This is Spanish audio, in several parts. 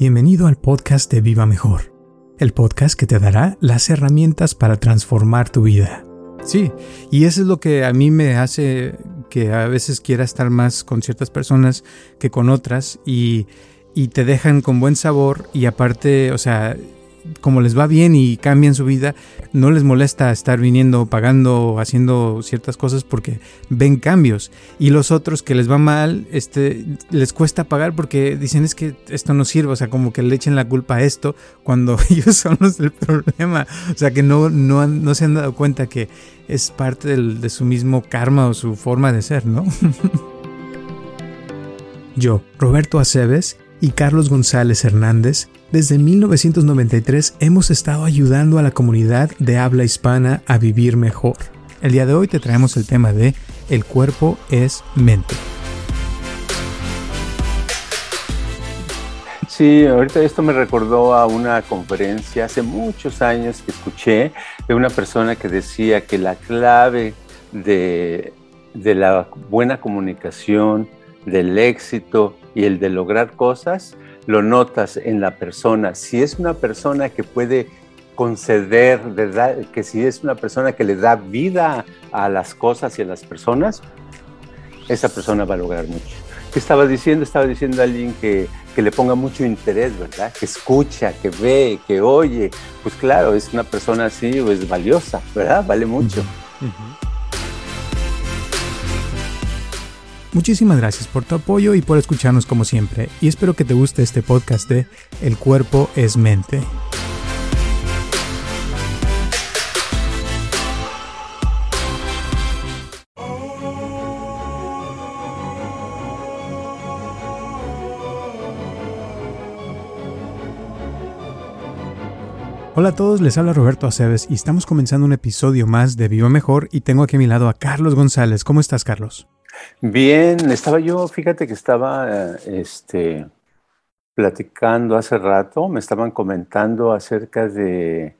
Bienvenido al podcast de Viva Mejor, el podcast que te dará las herramientas para transformar tu vida. Sí, y eso es lo que a mí me hace que a veces quiera estar más con ciertas personas que con otras y, y te dejan con buen sabor y aparte, o sea, como les va bien y cambian su vida, no les molesta estar viniendo, pagando, haciendo ciertas cosas porque ven cambios. Y los otros que les va mal, este, les cuesta pagar porque dicen es que esto no sirve, o sea, como que le echen la culpa a esto cuando ellos son los del problema. O sea, que no, no, no se han dado cuenta que es parte del, de su mismo karma o su forma de ser, ¿no? Yo, Roberto Aceves y Carlos González Hernández, desde 1993 hemos estado ayudando a la comunidad de habla hispana a vivir mejor. El día de hoy te traemos el tema de El cuerpo es mente. Sí, ahorita esto me recordó a una conferencia hace muchos años que escuché de una persona que decía que la clave de, de la buena comunicación, del éxito y el de lograr cosas lo notas en la persona. Si es una persona que puede conceder, ¿verdad? que si es una persona que le da vida a las cosas y a las personas, esa persona va a lograr mucho. ¿Qué estaba diciendo? Estaba diciendo a alguien que, que, le ponga mucho interés, ¿verdad? Que escucha, que ve, que oye. Pues claro, es una persona así, es pues, valiosa, ¿verdad? Vale mucho. Muchísimas gracias por tu apoyo y por escucharnos como siempre, y espero que te guste este podcast de El cuerpo es mente. Hola a todos, les habla Roberto Aceves y estamos comenzando un episodio más de Viva Mejor y tengo aquí a mi lado a Carlos González. ¿Cómo estás, Carlos? Bien, estaba yo, fíjate que estaba este, platicando hace rato, me estaban comentando acerca de,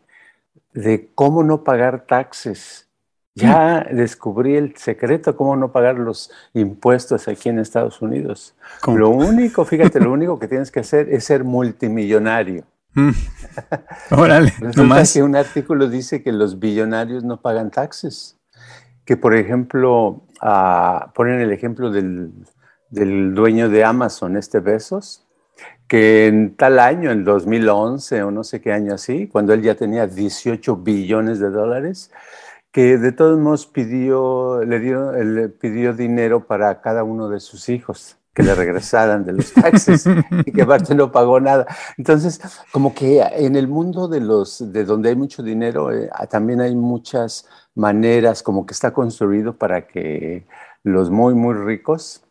de cómo no pagar taxes. Ya descubrí el secreto, cómo no pagar los impuestos aquí en Estados Unidos. Lo único, fíjate, lo único que tienes que hacer es ser multimillonario. Mm. Órale, Resulta que un artículo dice que los billonarios no pagan taxes que, por ejemplo, uh, ponen el ejemplo del, del, dueño de Amazon, este Besos, que en tal año, en 2011 o no sé qué año así, cuando él ya tenía 18 billones de dólares, que de todos modos pidió, le, dio, le pidió dinero para cada uno de sus hijos que le regresaran de los taxes y que aparte no pagó nada. Entonces, como que en el mundo de los de donde hay mucho dinero, eh, también hay muchas maneras, como que está construido para que los muy, muy ricos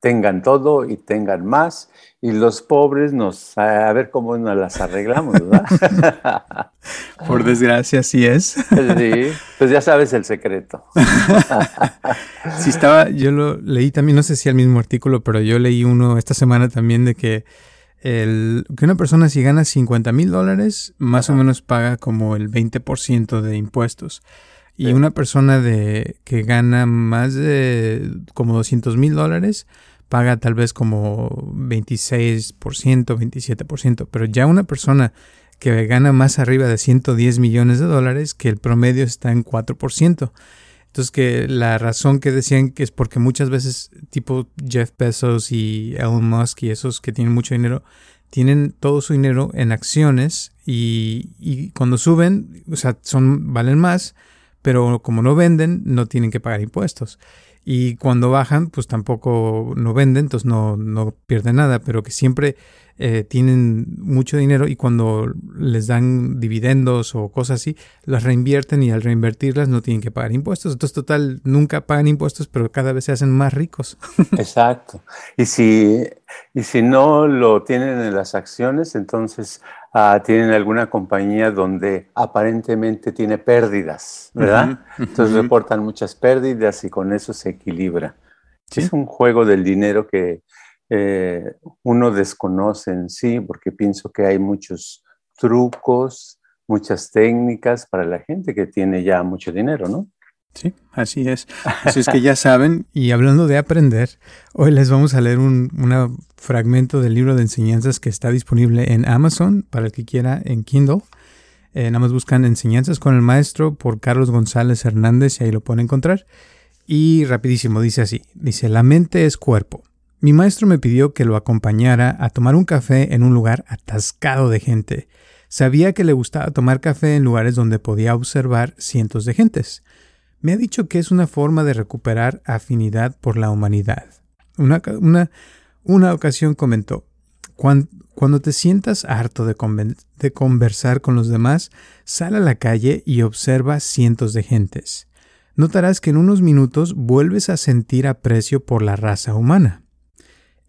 tengan todo y tengan más, y los pobres nos, a ver cómo nos las arreglamos, ¿verdad? Por desgracia, así es. Sí, pues ya sabes el secreto. Sí, estaba, yo lo leí también, no sé si el mismo artículo, pero yo leí uno esta semana también de que, el, que una persona si gana 50 mil dólares, más o menos paga como el 20% de impuestos. Y una persona de que gana más de como 200 mil dólares paga tal vez como 26%, 27%, pero ya una persona que gana más arriba de 110 millones de dólares, que el promedio está en 4%. Entonces que la razón que decían que es porque muchas veces tipo Jeff Bezos y Elon Musk y esos que tienen mucho dinero, tienen todo su dinero en acciones y, y cuando suben, o sea, son, valen más, pero como no venden, no tienen que pagar impuestos. Y cuando bajan, pues tampoco no venden, entonces no, no pierden nada, pero que siempre eh, tienen mucho dinero y cuando les dan dividendos o cosas así, las reinvierten y al reinvertirlas no tienen que pagar impuestos. Entonces, total, nunca pagan impuestos, pero cada vez se hacen más ricos. Exacto. Y si, y si no lo tienen en las acciones, entonces Ah, tienen alguna compañía donde aparentemente tiene pérdidas, ¿verdad? Entonces reportan muchas pérdidas y con eso se equilibra. Es un juego del dinero que eh, uno desconoce en sí, porque pienso que hay muchos trucos, muchas técnicas para la gente que tiene ya mucho dinero, ¿no? Sí, así es. Así es que ya saben, y hablando de aprender, hoy les vamos a leer un fragmento del libro de enseñanzas que está disponible en Amazon para el que quiera en Kindle. Eh, nada más buscan Enseñanzas con el Maestro por Carlos González Hernández y ahí lo pueden encontrar. Y rapidísimo, dice así, dice, la mente es cuerpo. Mi maestro me pidió que lo acompañara a tomar un café en un lugar atascado de gente. Sabía que le gustaba tomar café en lugares donde podía observar cientos de gentes. Me ha dicho que es una forma de recuperar afinidad por la humanidad. Una, ocasión comentó, cuando, te sientas harto de, de conversar con los demás, sal a la calle y observa cientos de gentes. Notarás que en unos minutos vuelves a sentir aprecio por la raza humana.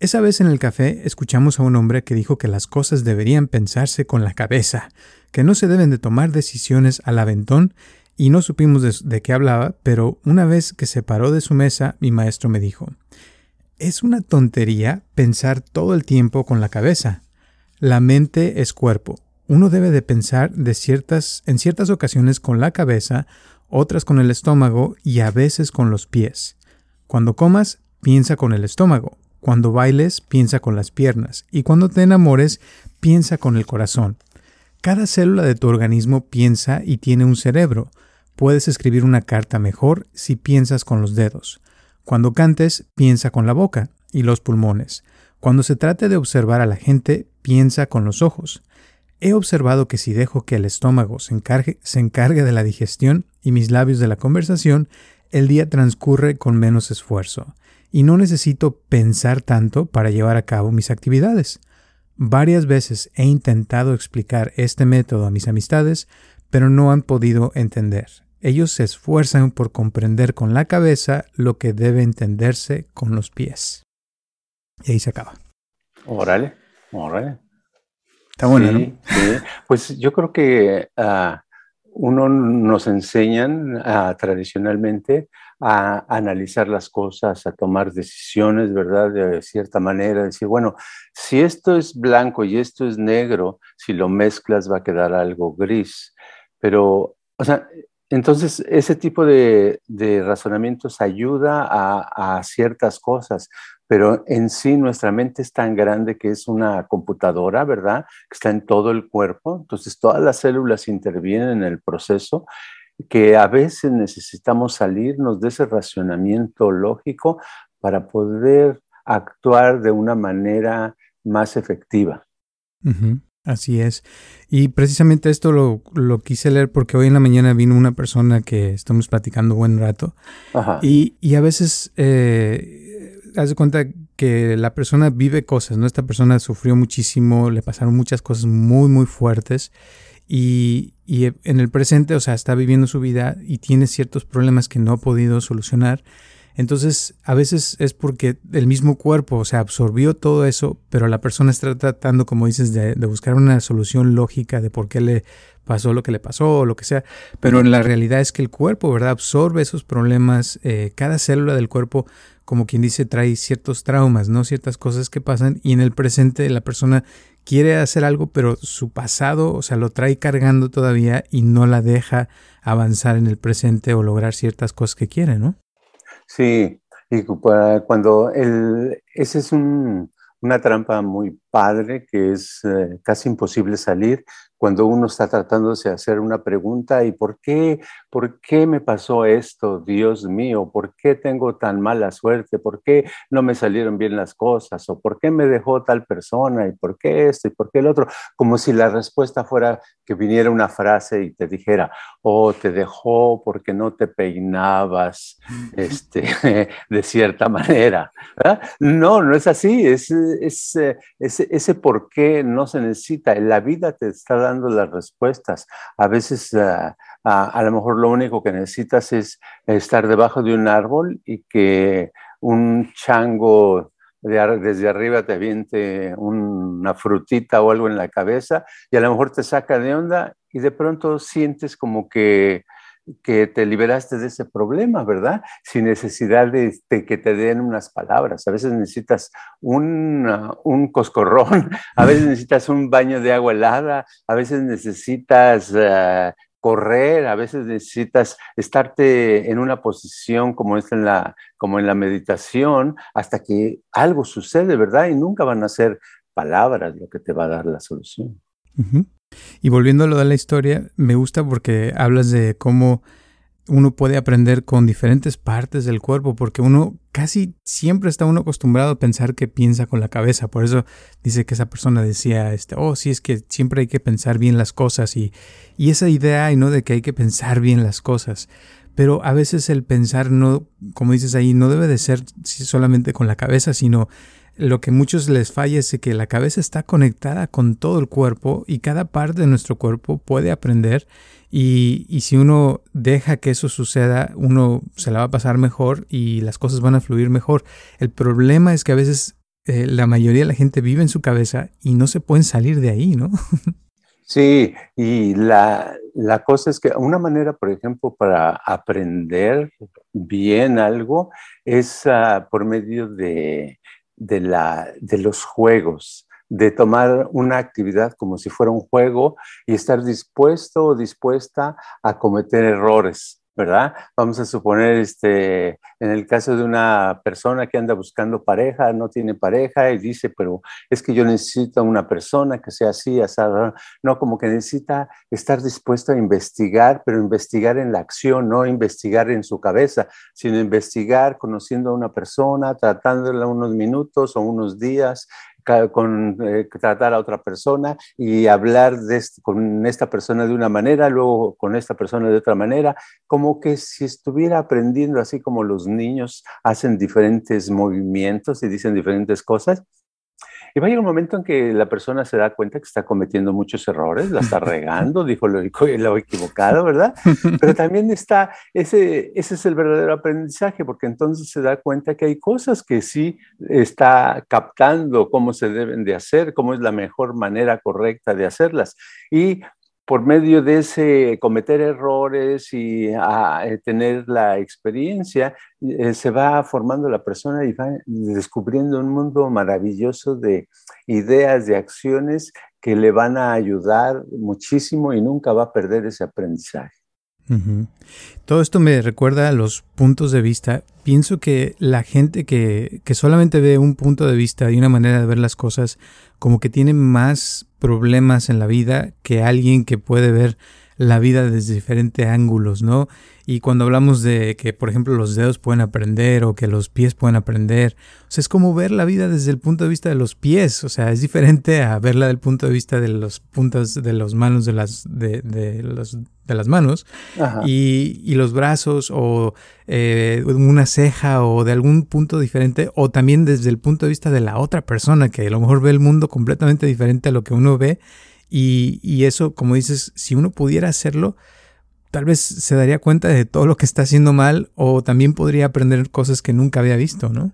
Esa vez en el café escuchamos a un hombre que dijo que las cosas deberían pensarse con la cabeza, que no se deben de tomar decisiones al aventón y no supimos de, qué hablaba, pero una vez que se paró de su mesa, mi maestro me dijo, es una tontería pensar todo el tiempo con la cabeza. La mente es cuerpo. Uno debe de pensar en ciertas ocasiones con la cabeza, otras con el estómago y a veces con los pies. Cuando comas, piensa con el estómago. Cuando bailes, piensa con las piernas. Y cuando te enamores, piensa con el corazón. Cada célula de tu organismo piensa y tiene un cerebro. Puedes escribir una carta mejor si piensas con los dedos. Cuando cantes, piensa con la boca y los pulmones. Cuando se trate de observar a la gente, piensa con los ojos. He observado que si dejo que el estómago se encargue, se encargue de la digestión y mis labios de la conversación, el día transcurre con menos esfuerzo, y no necesito pensar tanto para llevar a cabo mis actividades. Varias veces he intentado explicar este método a mis amistades, pero no han podido entender. Ellos se esfuerzan por comprender con la cabeza lo que debe entenderse con los pies. Y ahí se acaba. Órale, órale. Está bueno, ¿no? Pues yo creo que uh, uno nos enseñan uh, tradicionalmente a analizar las cosas, a tomar decisiones, ¿verdad? De cierta manera, decir, bueno, si esto es blanco y esto es negro, si lo mezclas va a quedar algo gris. Pero, o sea, entonces ese tipo de, razonamientos ayuda a, a, ciertas cosas, pero en sí nuestra mente es tan grande que es una computadora, ¿verdad? Que está en todo el cuerpo. Entonces todas las células intervienen en el proceso que a veces necesitamos salirnos de ese racionamiento lógico para poder actuar de una manera más efectiva. Así es. Y precisamente esto lo, quise leer porque hoy en la mañana vino una persona que estamos platicando buen rato. Y, y, a veces, eh, haz de cuenta que la persona vive cosas, ¿no? Esta persona sufrió muchísimo, le pasaron muchas cosas muy, muy fuertes. Y, en el presente, o sea, está viviendo su vida y tiene ciertos problemas que no ha podido solucionar. Entonces, a veces es porque el mismo cuerpo, o sea, absorbió todo eso, pero la persona está tratando, como dices, de, buscar una solución lógica de por qué le pasó lo que le pasó o lo que sea. Pero en la realidad es que el cuerpo, ¿verdad? Absorbe esos problemas. Eh, cada célula del cuerpo, como quien dice, trae ciertos traumas, ¿no? Ciertas cosas que pasan y en el presente la persona quiere hacer algo, pero su pasado, o sea, lo trae cargando todavía y no la deja avanzar en el presente o lograr ciertas cosas que quiere, ¿no? Sí, y cuando el, ese es una trampa muy padre que es eh, casi imposible salir cuando uno está tratando de hacer una pregunta y ¿por qué, por qué me pasó esto, Dios mío? ¿Por qué tengo tan mala suerte? ¿Por qué no me salieron bien las cosas? ¿O por qué me dejó tal persona? ¿Y por qué esto? ¿Y por qué el otro? Como si la respuesta fuera que viniera una frase y te dijera, oh, te dejó porque no te peinabas este, de cierta manera. No, no es así. Es, es, es, ese por qué no se necesita. La vida te está dando las respuestas. A veces ah, ah, a lo mejor lo único que necesitas es estar debajo de un árbol y que un chango desde arriba te aviente una frutita o algo en la cabeza y a lo mejor te saca de onda y de pronto sientes como que que te liberaste de ese problema, ¿verdad? Sin necesidad de, que te den unas palabras. A veces necesitas un, un, coscorrón, a veces necesitas un baño de agua helada, a veces necesitas eh, correr, a veces necesitas estarte en una posición como es en la, como en la meditación, hasta que algo sucede, ¿verdad? Y nunca van a ser palabras lo que te va a dar la solución. Y volviendo a lo de la historia, me gusta porque hablas de cómo uno puede aprender con diferentes partes del cuerpo, porque uno casi siempre está uno acostumbrado a pensar que piensa con la cabeza. Por eso dice que esa persona decía, este, oh, sí, es que siempre hay que pensar bien las cosas y, y esa idea, y no de que hay que pensar bien las cosas. Pero a veces el pensar no, como dices ahí, no debe de ser solamente con la cabeza, sino lo que muchos les falla es que la cabeza está conectada con todo el cuerpo y cada parte de nuestro cuerpo puede aprender y, y, si uno deja que eso suceda, uno se la va a pasar mejor y las cosas van a fluir mejor. El problema es que a veces eh, la mayoría de la gente vive en su cabeza y no se pueden salir de ahí, ¿no? Sí, y la, la cosa es que una manera, por ejemplo, para aprender bien algo es uh, por medio de, de, la, de los juegos de tomar una actividad como si fuera un juego y estar dispuesto o dispuesta a cometer errores. ¿Verdad? Vamos a suponer, este, en el caso de una persona que anda buscando pareja, no tiene pareja y dice, pero es que yo necesito una persona que sea así, asada. No, como que necesita estar dispuesto a investigar, pero investigar en la acción, no investigar en su cabeza, sino investigar conociendo a una persona, tratándola unos minutos o unos días, con eh, tratar a otra persona y hablar de con esta persona de una manera, luego con esta persona de otra manera, como que si estuviera aprendiendo así como los niños hacen diferentes movimientos y dicen diferentes cosas, y va a llegar un momento en que la persona se da cuenta que está cometiendo muchos errores, la está regando, dijo lo, lo equivocado, ¿verdad? Pero también está, ese, ese es el verdadero aprendizaje, porque entonces se da cuenta que hay cosas que sí está captando cómo se deben de hacer, cómo es la mejor manera correcta de hacerlas. Y por medio de ese cometer errores y a, eh, tener la experiencia, eh, se va formando la persona y va descubriendo un mundo maravilloso de ideas, de acciones que le van a ayudar muchísimo y nunca va a perder ese aprendizaje. Todo esto me recuerda a los puntos de vista. Pienso que la gente que, que solamente ve un punto de vista y una manera de ver las cosas, como que tiene más problemas en la vida que alguien que puede ver la vida desde diferentes ángulos, ¿no? Y cuando hablamos de que, por ejemplo, los dedos pueden aprender o que los pies pueden aprender, o sea, es como ver la vida desde el punto de vista de los pies, o sea, es diferente a verla del punto de vista de los puntos de las manos de las, de, de los, de las manos y, y, los brazos o eh, una ceja o de algún punto diferente o también desde el punto de vista de la otra persona que a lo mejor ve el mundo completamente diferente a lo que uno ve y, y eso, como dices, si uno pudiera hacerlo, tal vez se daría cuenta de todo lo que está haciendo mal o también podría aprender cosas que nunca había visto, ¿no?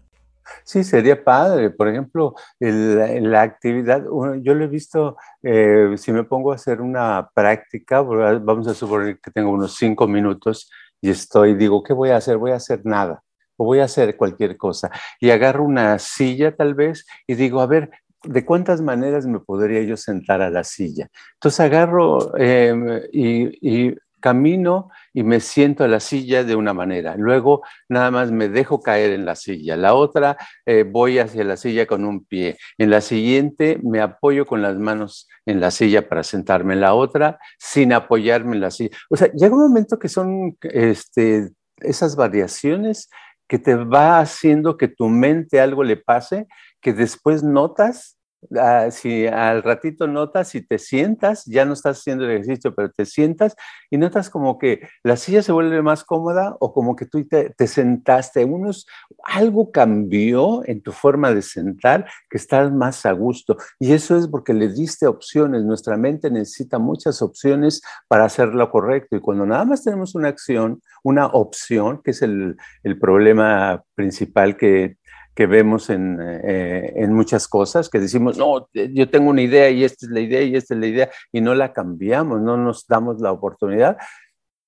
Sí, sería padre. Por ejemplo, la actividad, yo lo he visto, eh, si me pongo a hacer una práctica, vamos a suponer que tengo unos cinco minutos y estoy, digo, ¿qué voy a hacer? Voy a hacer nada o voy a hacer cualquier cosa. Y agarro una silla tal vez y digo, a ver, ¿de cuántas maneras me podría yo sentar a la silla? Entonces agarro em, y, camino y me siento a la silla de una manera. Luego nada más me dejo caer en la silla. La otra eh, voy hacia la silla con un pie. En la siguiente me apoyo con las manos en la silla para sentarme. En la otra sin apoyarme en la silla. O sea, llega un momento que son este, esas variaciones que te va haciendo que tu mente algo le pase, que después notas Ah, si al ratito notas, si te sientas, ya no estás haciendo el ejercicio, pero te sientas y notas como que la silla se vuelve más cómoda o como que tú te, sentaste, unos, algo cambió en tu forma de sentar que estás más a gusto. Y eso es porque le diste opciones. Nuestra mente necesita muchas opciones para hacer lo correcto. Y cuando nada más tenemos una acción, una opción, que es el, el problema principal que que vemos eh, en, muchas cosas, que decimos, no, yo tengo una idea y esta es la idea y esta es la idea, y no la cambiamos, no nos damos la oportunidad.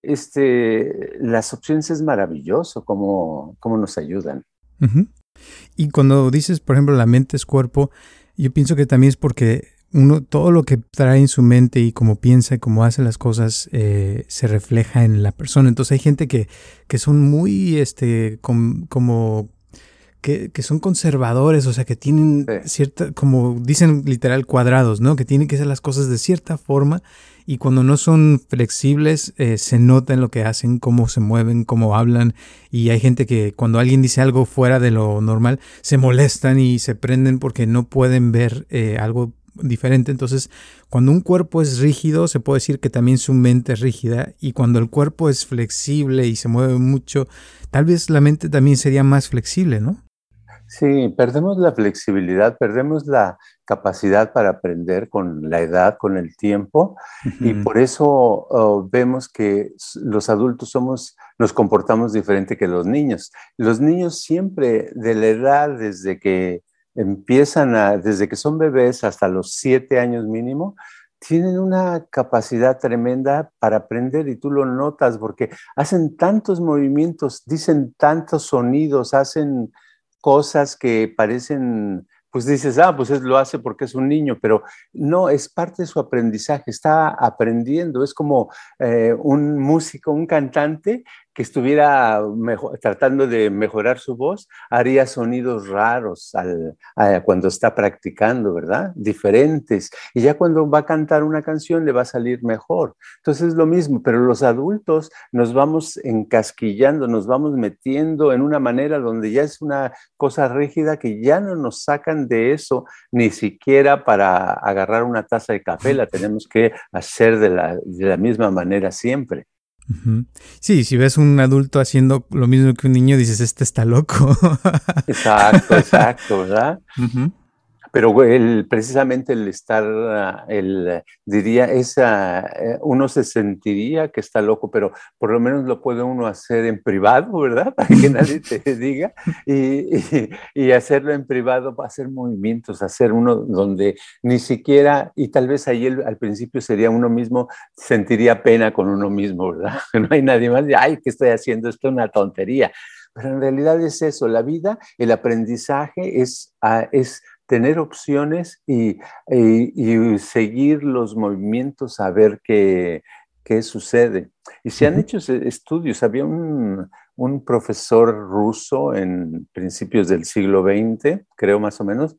Este, las opciones es maravilloso, cómo, cómo nos ayudan. Y cuando dices, por ejemplo, la mente es cuerpo, yo pienso que también es porque uno, todo lo que trae en su mente y cómo piensa y cómo hace las cosas eh, se refleja en la persona. Entonces hay gente que, que son muy, este, como, que, que, son conservadores, o sea, que tienen cierta, como dicen literal, cuadrados, ¿no? Que tienen que hacer las cosas de cierta forma y cuando no son flexibles eh, se nota en lo que hacen, cómo se mueven, cómo hablan y hay gente que cuando alguien dice algo fuera de lo normal se molestan y se prenden porque no pueden ver eh, algo diferente. Entonces, cuando un cuerpo es rígido, se puede decir que también su mente es rígida. Y cuando el cuerpo es flexible y se mueve mucho, tal vez la mente también sería más flexible, ¿no? Sí, perdemos la flexibilidad, perdemos la capacidad para aprender con la edad, con el tiempo, y por eso oh, vemos que los adultos somos, nos comportamos diferente que los niños. Los niños siempre de la edad desde que empiezan a, desde que son bebés hasta los siete años mínimo, tienen una capacidad tremenda para aprender y tú lo notas porque hacen tantos movimientos, dicen tantos sonidos, hacen cosas que parecen pues dices, ah, pues es, lo hace porque es un niño, pero no, es parte de su aprendizaje, está aprendiendo, es como eh, un músico, un cantante que estuviera tratando de mejorar su voz, haría sonidos raros cuando está practicando, ¿verdad? Diferentes. Y ya cuando va a cantar una canción le va a salir mejor. Entonces es lo mismo, pero los adultos nos vamos encasquillando, nos vamos metiendo en una manera donde ya es una cosa rígida que ya no nos sacan de eso ni siquiera para agarrar una taza de café, la tenemos que hacer de la, de la misma manera siempre. Sí, si ves un adulto haciendo lo mismo que un niño, dices, este está loco. exacto, exacto, ¿verdad? Pero el, precisamente el estar, ah, el, diría, esa, eh, uno se sentiría que está loco, pero por lo menos lo puede uno hacer en privado, ¿verdad? Para que nadie te diga. Y, y, hacerlo en privado, hacer movimientos, hacer uno donde ni siquiera, y tal vez ahí al principio sería uno mismo, sentiría pena con uno mismo, ¿verdad? No hay nadie más de, ay, ¿qué estoy haciendo? Esto es una tontería. Pero en realidad es eso, la vida, el aprendizaje es, ah, es tener opciones y, seguir los movimientos a ver qué, qué sucede. Y se han hecho estudios. Había un, un, profesor ruso en principios del siglo XX, creo más o menos,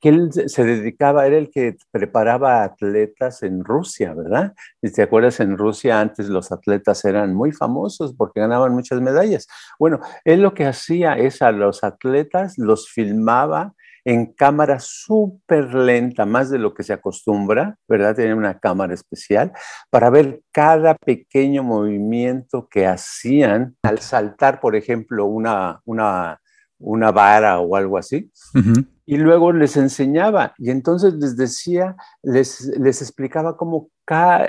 que él se dedicaba, era el que preparaba atletas en Rusia, ¿verdad? Y te acuerdas, en Rusia antes los atletas eran muy famosos porque ganaban muchas medallas. Bueno, él lo que hacía es a los atletas los filmaba en cámara súper lenta, más de lo que se acostumbra, ¿verdad? Tenía una cámara especial para ver cada pequeño movimiento que hacían al saltar, por ejemplo, una, una, una vara o algo así. Y luego les enseñaba y entonces les decía, les, les explicaba cómo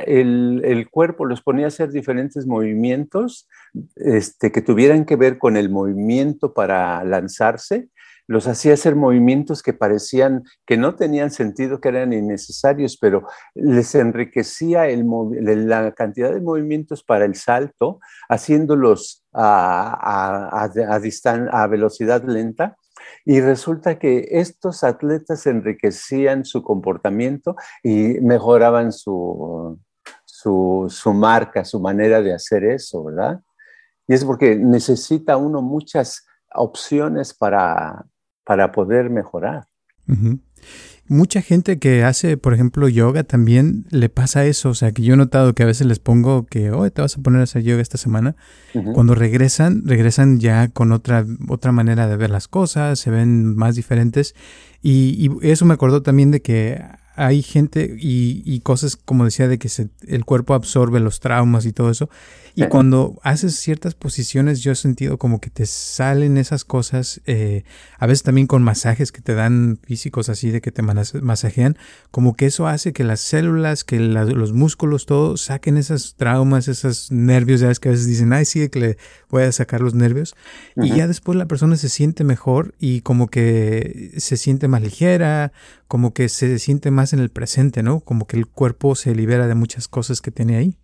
el, el, cuerpo los ponía a hacer diferentes movimientos este, que tuvieran que ver con el movimiento para lanzarse los hacía hacer movimientos que parecían que no tenían sentido, que eran innecesarios, pero les enriquecía la cantidad de movimientos para el salto, haciéndolos a, a, a velocidad lenta. Y resulta que estos atletas enriquecían su comportamiento y mejoraban su, su, su marca, su manera de hacer eso, ¿verdad? Y es porque necesita uno muchas opciones para, para poder mejorar. Mucha gente que hace, por ejemplo, yoga también le pasa eso. O sea, que yo he notado que a veces les pongo que, hoy te vas a poner a hacer yoga esta semana. Cuando regresan, regresan ya con otra, otra manera de ver las cosas, se ven más diferentes. Y, y eso me acordó también de que hay gente y, y, cosas como decía de que se, el cuerpo absorbe los traumas y todo eso. Y cuando haces ciertas posiciones yo he sentido como que te salen esas cosas, eh, a veces también con masajes que te dan físicos así de que te masajean, como que eso hace que las células, que los músculos, todo saquen esos traumas, esos nervios, ya ves que a veces dicen, ay, sí, que le voy a sacar los nervios. Y ya después la persona se siente mejor y como que se siente más ligera, como que se siente más en el presente, ¿no? Como que el cuerpo se libera de muchas cosas que tiene ahí.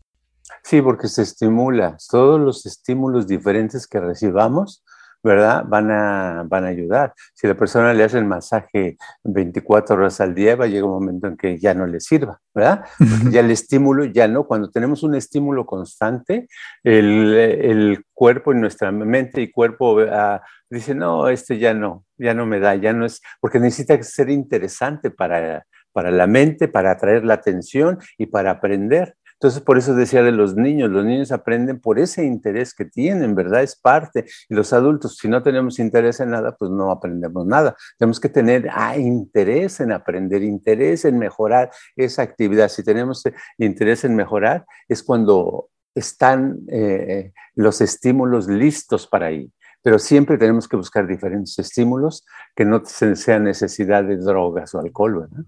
Sí, porque se estimula. Todos los estímulos diferentes que recibamos ¿verdad? Van a, van a ayudar. Si la persona le hace el masaje 24 horas al día, va a llegar un momento en que ya no le sirva, ¿verdad? Porque ya el estímulo, ya no. Cuando tenemos un estímulo constante, el, el cuerpo y nuestra mente y cuerpo uh, dice, no, este ya no, ya no me da, ya no es, porque necesita ser interesante para, para la mente, para atraer la atención y para aprender. Entonces, por eso decía de los niños, los niños aprenden por ese interés que tienen, ¿verdad? Es parte. Y los adultos, si no tenemos interés en nada, pues no aprendemos nada. Tenemos que tener ah, interés en aprender, interés en mejorar esa actividad. Si tenemos interés en mejorar, es cuando están eh, los estímulos listos para ir. Pero siempre tenemos que buscar diferentes estímulos que no sean necesidad de drogas o alcohol, ¿verdad?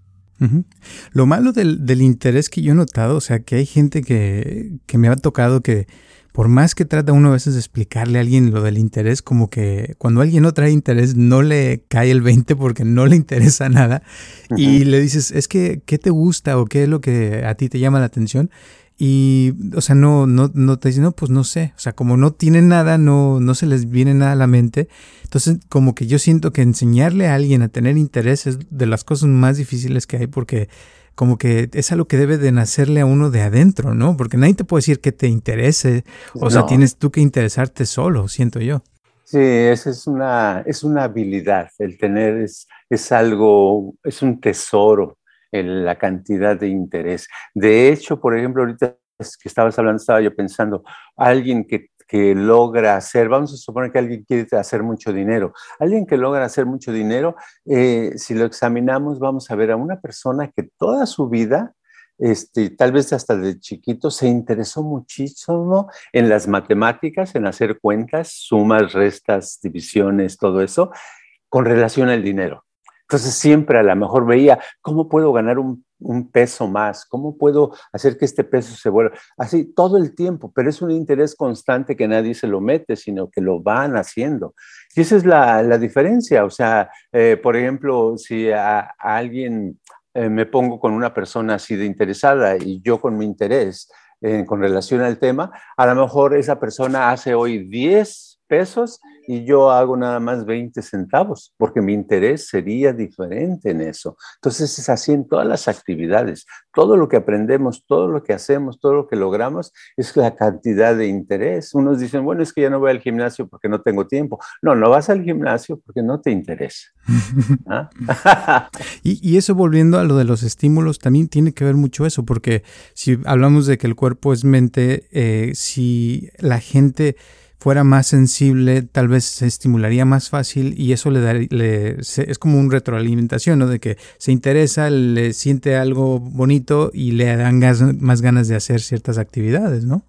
Lo malo del, del, interés que yo he notado, o sea, que hay gente que, que, me ha tocado que por más que trata uno a veces de explicarle a alguien lo del interés, como que cuando alguien no trae interés no le cae el 20 porque no le interesa nada. Y le dices, es que, ¿qué te gusta o qué es lo que a ti te llama la atención? Y, o sea, no, no, no te dicen, no, pues no sé. O sea, como no tienen nada, no, no se les viene nada a la mente. Entonces, como que yo siento que enseñarle a alguien a tener interés es de las cosas más difíciles que hay porque como que es algo que debe de nacerle a uno de adentro, ¿no? Porque nadie te puede decir que te interese. O sea, tienes tú que interesarte solo, siento yo. Sí, esa es una, es una habilidad. El tener es, es algo, es un tesoro la cantidad de interés. De hecho, por ejemplo, ahorita que estabas hablando, estaba yo pensando, alguien que, que logra hacer, vamos a suponer que alguien quiere hacer mucho dinero, alguien que logra hacer mucho dinero, eh, si lo examinamos, vamos a ver a una persona que toda su vida, este, tal vez hasta de chiquito, se interesó muchísimo en las matemáticas, en hacer cuentas, sumas, restas, divisiones, todo eso, con relación al dinero. Entonces siempre a lo mejor veía, ¿cómo puedo ganar un, peso más? ¿Cómo puedo hacer que este peso se vuelva? Así todo el tiempo, pero es un interés constante que nadie se lo mete, sino que lo van haciendo. Y esa es la, diferencia. O sea, eh, por ejemplo, si a, alguien eh, me pongo con una persona así de interesada y yo con mi interés eh, con relación al tema, a lo mejor esa persona hace hoy 10 pesos y yo hago nada más 20 centavos, porque mi interés sería diferente en eso. Entonces es así en todas las actividades. Todo lo que aprendemos, todo lo que hacemos, todo lo que logramos es la cantidad de interés. Unos dicen, bueno, es que ya no voy al gimnasio porque no tengo tiempo. No, no vas al gimnasio porque no te interesa. ¿Ah? y, eso volviendo a lo de los estímulos, también tiene que ver mucho eso, porque si hablamos de que el cuerpo es mente, eh, si la gente fuera más sensible, tal vez se estimularía más fácil y eso le, da, es como un retroalimentación, ¿no? De que se interesa, le siente algo bonito y le dan más ganas de hacer ciertas actividades, ¿no?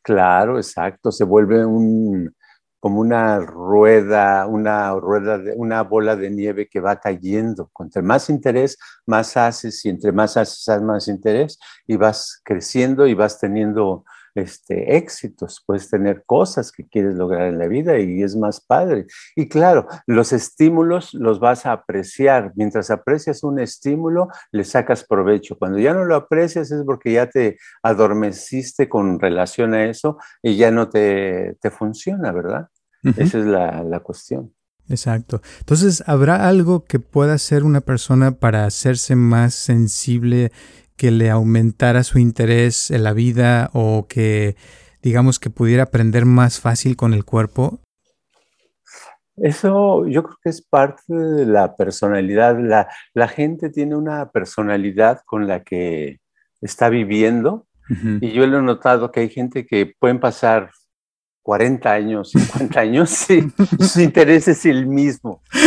Claro, exacto, se vuelve un, como una rueda, una rueda, de, una bola de nieve que va cayendo. Entre más interés, más haces y entre más haces, más interés y vas creciendo y vas teniendo este, éxitos, puedes tener cosas que quieres lograr en la vida y es más padre. Y claro, los estímulos los vas a apreciar. Mientras aprecias un estímulo, le sacas provecho. Cuando ya no lo aprecias es porque ya te adormeciste con relación a eso y ya no te, te funciona, ¿verdad? Esa es la, la cuestión. Exacto. Entonces, ¿habrá algo que pueda hacer una persona para hacerse más sensible que le aumentara su interés en la vida o que digamos que pudiera aprender más fácil con el cuerpo? Eso yo creo que es parte de la personalidad. La, la gente tiene una personalidad con la que está viviendo y yo lo he notado que hay gente que pueden pasar 40 años, 50 años, sí, su interés es el mismo.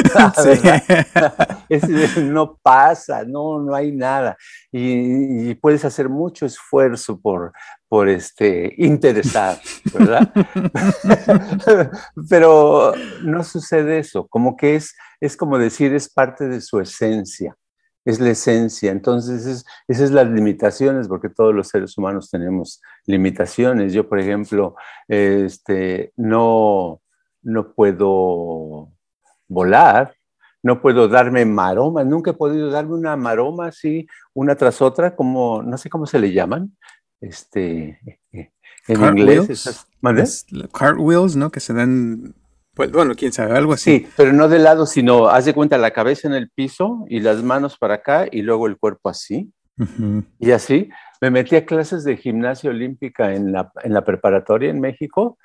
no pasa, no, no hay nada. Y, puedes hacer mucho esfuerzo por, por este, interesar, ¿verdad? Pero no sucede eso, como que es, es como decir, es parte de su esencia es la esencia. Entonces, es, esas son las limitaciones, porque todos los seres humanos tenemos limitaciones. Yo, por ejemplo, este, no, no puedo volar, no puedo darme maromas, nunca he podido darme una maroma así, una tras otra, como, no sé cómo se le llaman, este, en inglés. cartwheels, ¿no? Que se dan Pues bueno, quién sabe, algo así. Sí, pero no de lado, sino haz de cuenta la cabeza en el piso y las manos para acá y luego el cuerpo así. Y así. Me metí a clases de gimnasia olímpica en la, en la preparatoria en México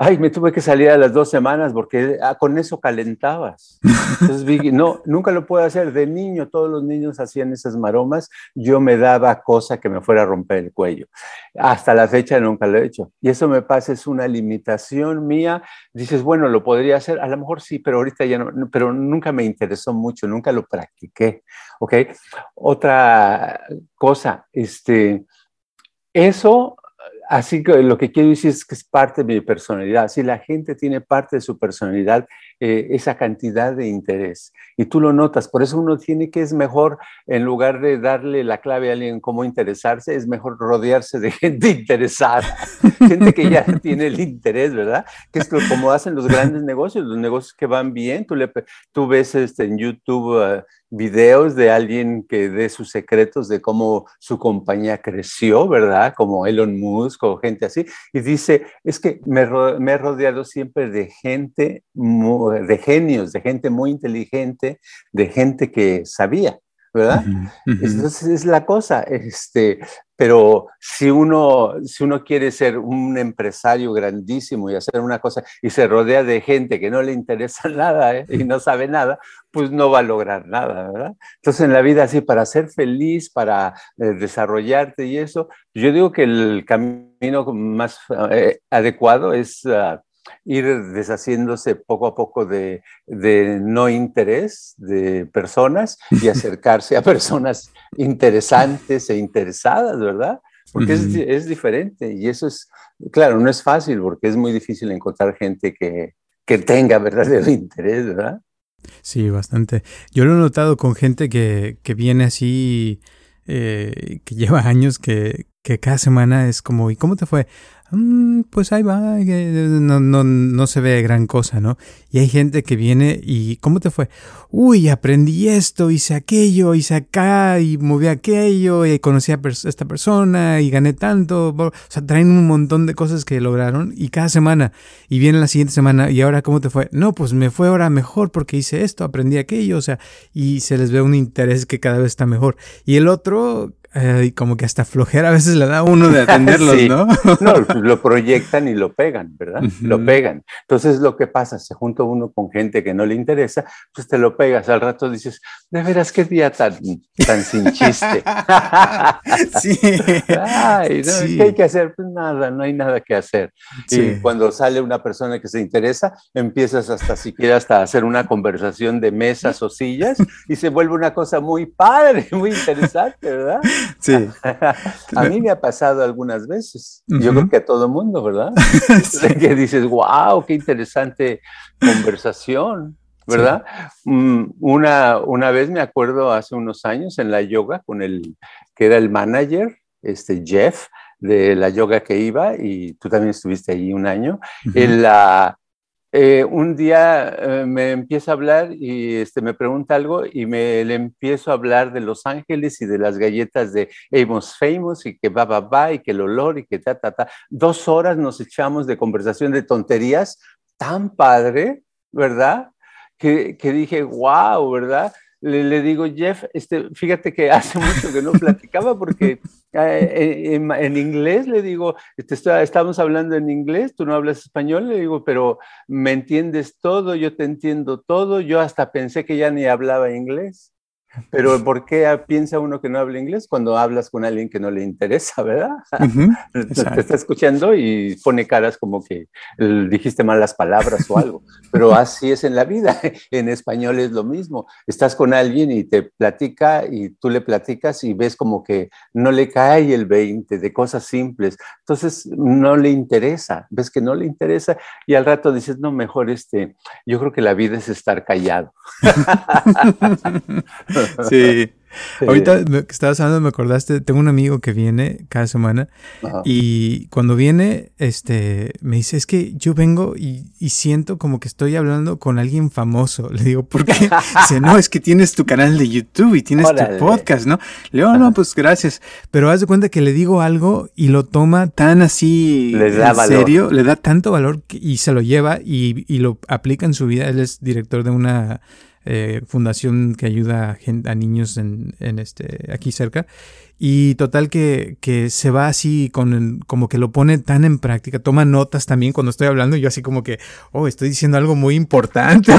ay, me tuve que salir a las dos semanas porque ah, con eso calentabas. Entonces, no, nunca lo puedo hacer. De niño, todos los niños hacían esas maromas, yo me daba cosa que me fuera a romper el cuello. Hasta la fecha nunca lo he hecho. Y eso me pasa, es una limitación mía. Dices, bueno, lo podría hacer, a lo mejor sí, pero ahorita ya no, pero nunca me interesó mucho, nunca lo practiqué. ¿Ok? Otra cosa, este, eso Así que lo que quiero decir es que es parte de mi personalidad. Si la gente tiene parte de su personalidad, eh, esa cantidad de interés, y tú lo notas, por eso uno tiene que es mejor, en lugar de darle la clave a alguien cómo interesarse, es mejor rodearse de gente interesada, gente que ya tiene el interés, ¿verdad? Que es como hacen los grandes negocios, los negocios que van bien. Tú, le, tú ves este, en YouTube... Ah, videos de alguien que dé sus secretos de cómo su compañía creció, ¿verdad? Como Elon Musk o gente así. Y dice, es que me, he rodeado siempre de gente, de genios, de gente muy inteligente, de gente que sabía. ¿Verdad? Entonces es la cosa, este, pero si uno, si uno quiere ser un empresario grandísimo y hacer una cosa y se rodea de gente que no le interesa nada ¿eh? y no sabe nada, pues no va a lograr nada, ¿verdad? Entonces en la vida así, para ser feliz, para eh, desarrollarte y eso, yo digo que el camino más eh, adecuado es... Ah, ir deshaciéndose poco a poco de, no interés de personas y acercarse a personas interesantes e interesadas, ¿verdad? Porque es, diferente y eso es, claro, no es fácil porque es muy difícil encontrar gente que, tenga verdadero interés, ¿verdad? Sí, bastante. Yo lo he notado con gente que, viene así, eh, que lleva años, que, que cada semana es como, ¿y cómo te fue? Mm, pues ahí va, no, no, no se ve gran cosa, ¿no? Y hay gente que viene y, ¿cómo te fue? Uy, aprendí esto, hice aquello, hice acá y moví aquello y conocí a esta persona y gané tanto. O sea, traen un montón de cosas que lograron y cada semana y viene la siguiente semana y ahora, ¿cómo te fue? No, pues me fue ahora mejor porque hice esto, aprendí aquello, o sea, y se les ve un interés que cada vez está mejor. Y el otro, eh, como que hasta flojera a veces le da uno de atenderlos, ¿no? no, pues lo proyectan y lo pegan, ¿verdad? Lo pegan. Entonces lo que pasa, se junta uno con gente que no le interesa, pues te lo pegas. Al rato dices, de veras, qué día tan, tan sin chiste. sí. Ay, ¿Qué hay que hacer? Pues nada, no hay nada que hacer. Y cuando sale una persona que se interesa, empiezas hasta siquiera hasta hacer una conversación de mesas o sillas y se vuelve una cosa muy padre, muy interesante, ¿verdad? Sí. a mí me ha pasado algunas veces. Yo creo que a todo mundo, ¿verdad? Que dices, wow, qué interesante conversación. ¿verdad? Mm, una, una vez me acuerdo hace unos años en la yoga con el que era el manager, este Jeff, de la yoga que iba, y tú también estuviste allí un año. en la eh, un día eh, me empieza a hablar y este, me pregunta algo y me le empiezo a hablar de Los Ángeles y de las galletas de Amos Famous y que va, va, va y que el olor y que ta, ta, ta. Dos horas nos echamos de conversación de tonterías tan padre, ¿verdad? Que, que dije, wow, ¿verdad? le, digo, Jeff, este, fíjate que hace mucho que no platicaba porque eh, en, inglés le digo, estamos hablando en inglés, tú no hablas español, le digo, pero me entiendes todo, yo te entiendo todo, yo hasta pensé que ya ni hablaba inglés. Pero ¿por qué piensa uno que no habla inglés cuando hablas con alguien que no le interesa, verdad? te está escuchando y pone caras como que dijiste malas palabras o algo. Pero así es en la vida. En español es lo mismo. Estás con alguien y te platica y tú le platicas y ves como que no le cae el 20 de cosas simples. Entonces no le interesa. Ves que no le interesa y al rato dices, no, mejor este, yo creo que la vida es estar callado. sí. Ahorita que estabas hablando, me acordaste, tengo un amigo que viene cada semana y cuando viene, este, me dice, es que yo vengo y, siento como que estoy hablando con alguien famoso. Le digo, ¿por qué? dice, no, es que tienes tu canal de YouTube y tienes tu podcast, ¿no? Le digo, no, pues gracias. Pero haz de cuenta que le digo algo y lo toma tan así en serio, le da tanto valor y se lo lleva y, y lo aplica en su vida. Él es director de una eh, fundación que ayuda a, a niños en, en, este, aquí cerca. Y total que, que se va así con como que lo pone tan en práctica, toma notas también cuando estoy hablando, y yo así como que, oh, estoy diciendo algo muy importante.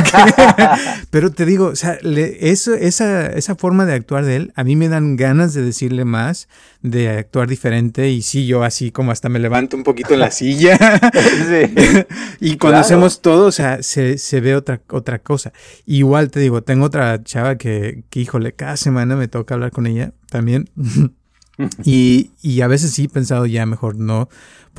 Pero te digo, o sea, eso, esa, esa forma de actuar de él, a mí me dan ganas de decirle más, de actuar diferente, y sí, yo así como hasta me levanto un poquito en la silla. y cuando hacemos todo, o sea, se, se, ve otra, otra cosa. Igual te digo, tengo otra chava que, que, híjole, cada semana me toca hablar con ella también. y, y, a veces sí he pensado ya mejor no,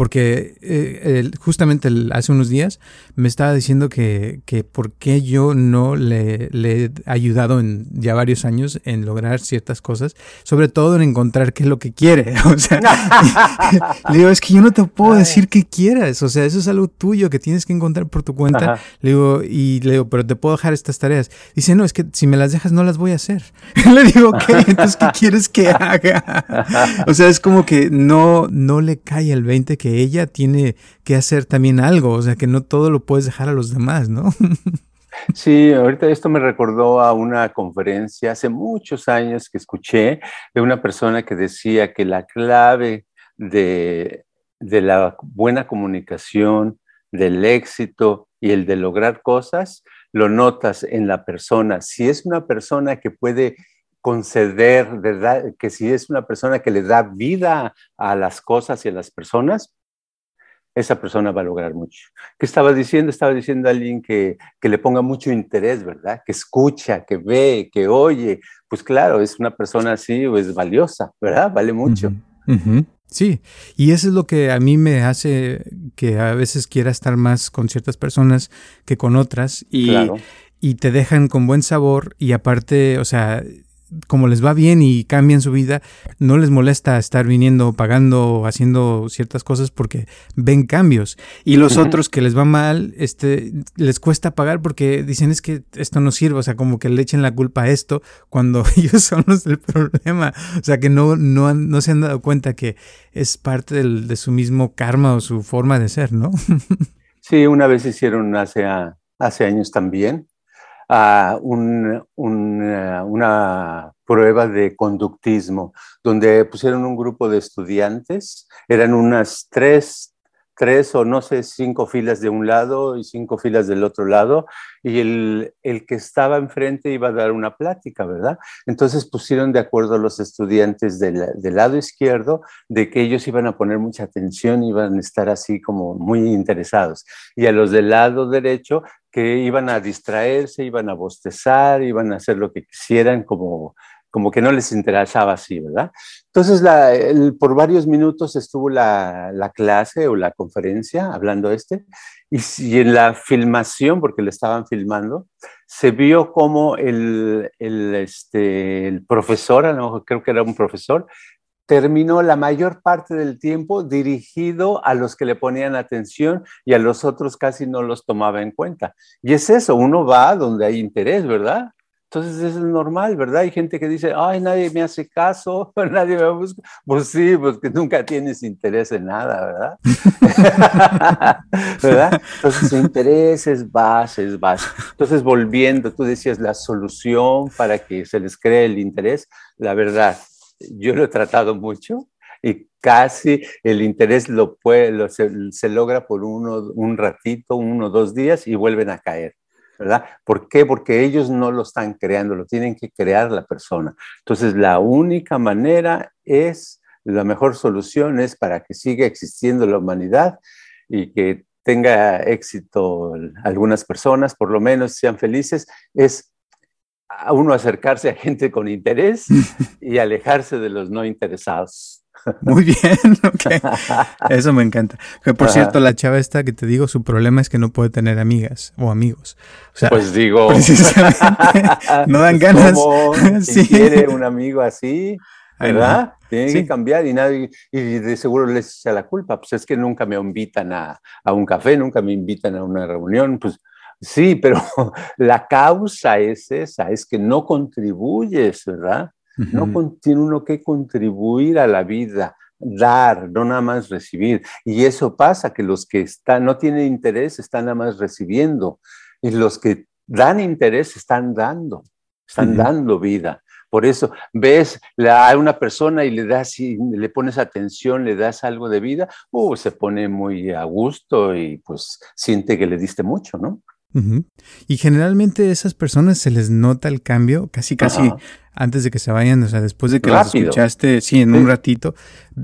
porque eh, justamente hace unos días me estaba diciendo que, que por qué yo no le, le, he ayudado en ya varios años en lograr ciertas cosas, sobre todo en encontrar qué es lo que quiere. O sea, le digo, es que yo no te puedo decir qué quieras, o sea, eso es algo tuyo que tienes que encontrar por tu cuenta. Le digo, y le digo, pero te puedo dejar estas tareas. Dice, no, es que si me las dejas no las voy a hacer. le digo, ok, entonces, ¿qué quieres que haga? o sea, es como que no, no le cae el 20 que ella tiene que hacer también algo, o sea, que no todo lo puedes dejar a los demás, ¿no? Sí, ahorita esto me recordó a una conferencia hace muchos años que escuché de una persona que decía que la clave de, de la buena comunicación, del éxito y el de lograr cosas, lo notas en la persona. Si es una persona que puede conceder, ¿verdad? Que si es una persona que le da vida a las cosas y a las personas, esa persona va a lograr mucho. ¿Qué estaba diciendo? Estaba diciendo a alguien que, que, le ponga mucho interés, ¿verdad? Que escucha, que ve, que oye. Pues claro, es una persona así, es pues, valiosa, ¿verdad? Vale mucho. Sí, y eso es lo que a mí me hace que a veces quiera estar más con ciertas personas que con otras y, y te dejan con buen sabor y aparte, o sea, como les va bien y cambian su vida, no les molesta estar viniendo, pagando, haciendo ciertas cosas porque ven cambios. Y los otros que les va mal, este, les cuesta pagar porque dicen es que esto no sirve, o sea, como que le echen la culpa a esto cuando ellos son los del problema. O sea, que no, no, no se han dado cuenta que es parte del, de su mismo karma o su forma de ser, ¿no? sí, una vez hicieron hace, hace años también a un, una prueba de conductismo, donde pusieron un grupo de estudiantes, eran unas tres, tres o no sé, cinco filas de un lado y cinco filas del otro lado, y el, el, que estaba enfrente iba a dar una plática, ¿verdad? Entonces pusieron de acuerdo los estudiantes del, del lado izquierdo de que ellos iban a poner mucha atención, iban a estar así como muy interesados, y a los del lado derecho que iban a distraerse, iban a bostezar, iban a hacer lo que quisieran, como, como que no les interesaba así, ¿verdad? Entonces, la, por varios minutos estuvo la, la, clase o la conferencia hablando este, y, y, en la filmación, porque le estaban filmando, se vio como el, el, este, el profesor, a lo mejor creo que era un profesor, terminó la mayor parte del tiempo dirigido a los que le ponían atención y a los otros casi no los tomaba en cuenta. Y es eso, uno va donde hay interés, ¿verdad? Entonces es normal, ¿verdad? Hay gente que dice, ay, nadie me hace caso, nadie me busca. Pues sí, pues que nunca tienes interés en nada, ¿verdad? ¿Verdad? Entonces, intereses, bases, bases. Entonces, volviendo, tú decías la solución para que se les cree el interés, la verdad, yo lo he tratado mucho y casi el interés lo puede, se, logra por uno, un ratito, uno o dos días y vuelven a caer. ¿verdad? ¿Por qué? Porque ellos no lo están creando, lo tienen que crear la persona. Entonces, la única manera es, la mejor solución es para que siga existiendo la humanidad y que tenga éxito algunas personas, por lo menos sean felices, es a uno acercarse a gente con interés y alejarse de los no interesados. Muy bien, ok. Eso me encanta. Que por cierto, la chava esta que te digo, su problema es que no puede tener amigas o amigos. O sea, pues digo, precisamente no dan ganas. ¿cómo? Si Sí. quiere un amigo así, ¿verdad? Tiene Sí. que cambiar y nadie, y de seguro les echa la culpa. Pues es que nunca me invitan a, a un café, nunca me invitan a una reunión. Pues sí, pero la causa es esa, es que no contribuyes, ¿verdad? No tiene uno que contribuir a la vida, dar, no nada más recibir. Y eso pasa, que los que están, no tienen interés están nada más recibiendo. Y los que dan interés están dando, están dando vida. Por eso ves a una persona y le das y le pones atención, le das algo de vida, uh, se pone muy a gusto y pues siente que le diste mucho, ¿no? Ujú. Y generalmente a esas personas se les nota el cambio casi casi Ajá. antes de que se vayan, o sea, después de que Rápido. escuchaste, sí, en Sí. un ratito,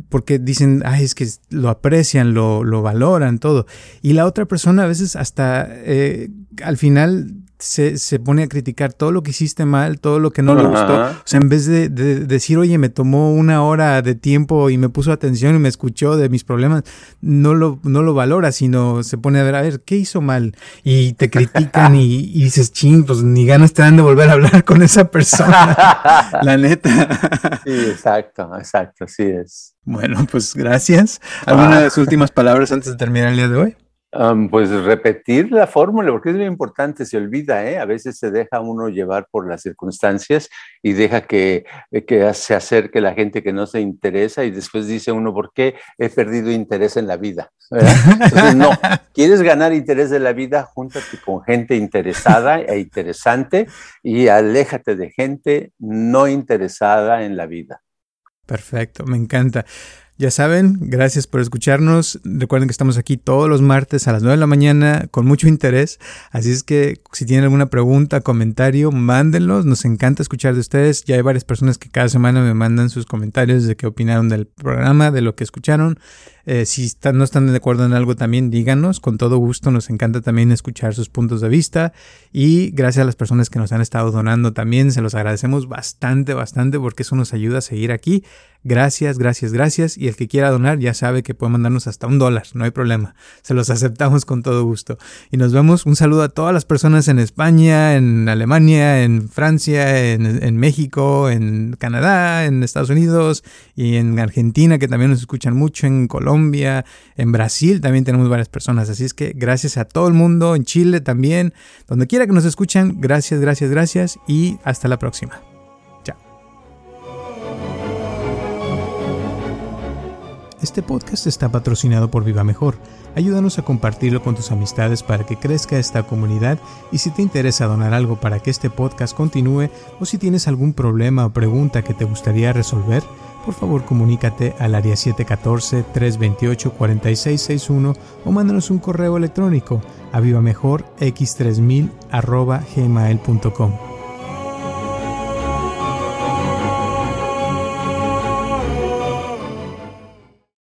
porque dicen, ay, es que lo aprecian, lo, lo valoran, todo. Y la otra persona a veces hasta eh, al final se, se pone a criticar todo lo que hiciste mal, todo lo que no le gustó. O sea, en vez de, de decir, oye, me tomó una hora de tiempo y me puso atención y me escuchó de mis problemas, no lo, no lo valora, sino se pone a ver, a ver, ¿qué hizo mal? Y te critican y, y dices, ching, pues ni ganas te dan de volver a hablar con esa persona. La neta. Sí, exacto, exacto, así es. Bueno, pues gracias. ¿Algunas últimas palabras antes de terminar el día de hoy? Um, pues repetir la fórmula, porque es muy importante, se olvida, ¿eh? A veces se deja uno llevar por las circunstancias y deja que, que se acerque la gente que no se interesa y después dice uno, ¿por qué he perdido interés en la vida? ¿Verdad? Entonces, no, ¿quieres ganar interés de la vida? Júntate con gente interesada e interesante y aléjate de gente no interesada en la vida. Perfecto, me encanta. Ya saben, gracias por escucharnos. Recuerden que estamos aquí todos los martes a las 9 de la mañana con mucho interés. Así es que si tienen alguna pregunta, comentario, mándenlos. Nos encanta escuchar de ustedes. Ya hay varias personas que cada semana me mandan sus comentarios de qué opinaron del programa, de lo que escucharon. Eh, si no están de acuerdo en algo también, díganos. Con todo gusto, nos encanta también escuchar sus puntos de vista. Y gracias a las personas que nos han estado donando también, se los agradecemos bastante, bastante, porque eso nos ayuda a seguir aquí. Gracias, gracias, gracias. Y el que quiera donar ya sabe que puede mandarnos hasta un dólar, no hay problema. Se los aceptamos con todo gusto. Y nos vemos. Un saludo a todas las personas en España, en Alemania, en Francia, en, en México, en Canadá, en Estados Unidos y en Argentina, que también nos escuchan mucho, en Colombia, en Brasil también tenemos varias personas. Así es que gracias a todo el mundo, en Chile también, donde quiera que nos escuchan, gracias, gracias, gracias y hasta la próxima. Chao. Este podcast está patrocinado por Viva Mejor. Ayúdanos a compartirlo con tus amistades para que crezca esta comunidad y si te interesa donar algo para que este podcast continúe o si tienes algún problema o pregunta que te gustaría resolver, por favor comunícate al área 714-328-4661 o mándanos un correo electrónico a vivamejorx3000 gmail.com.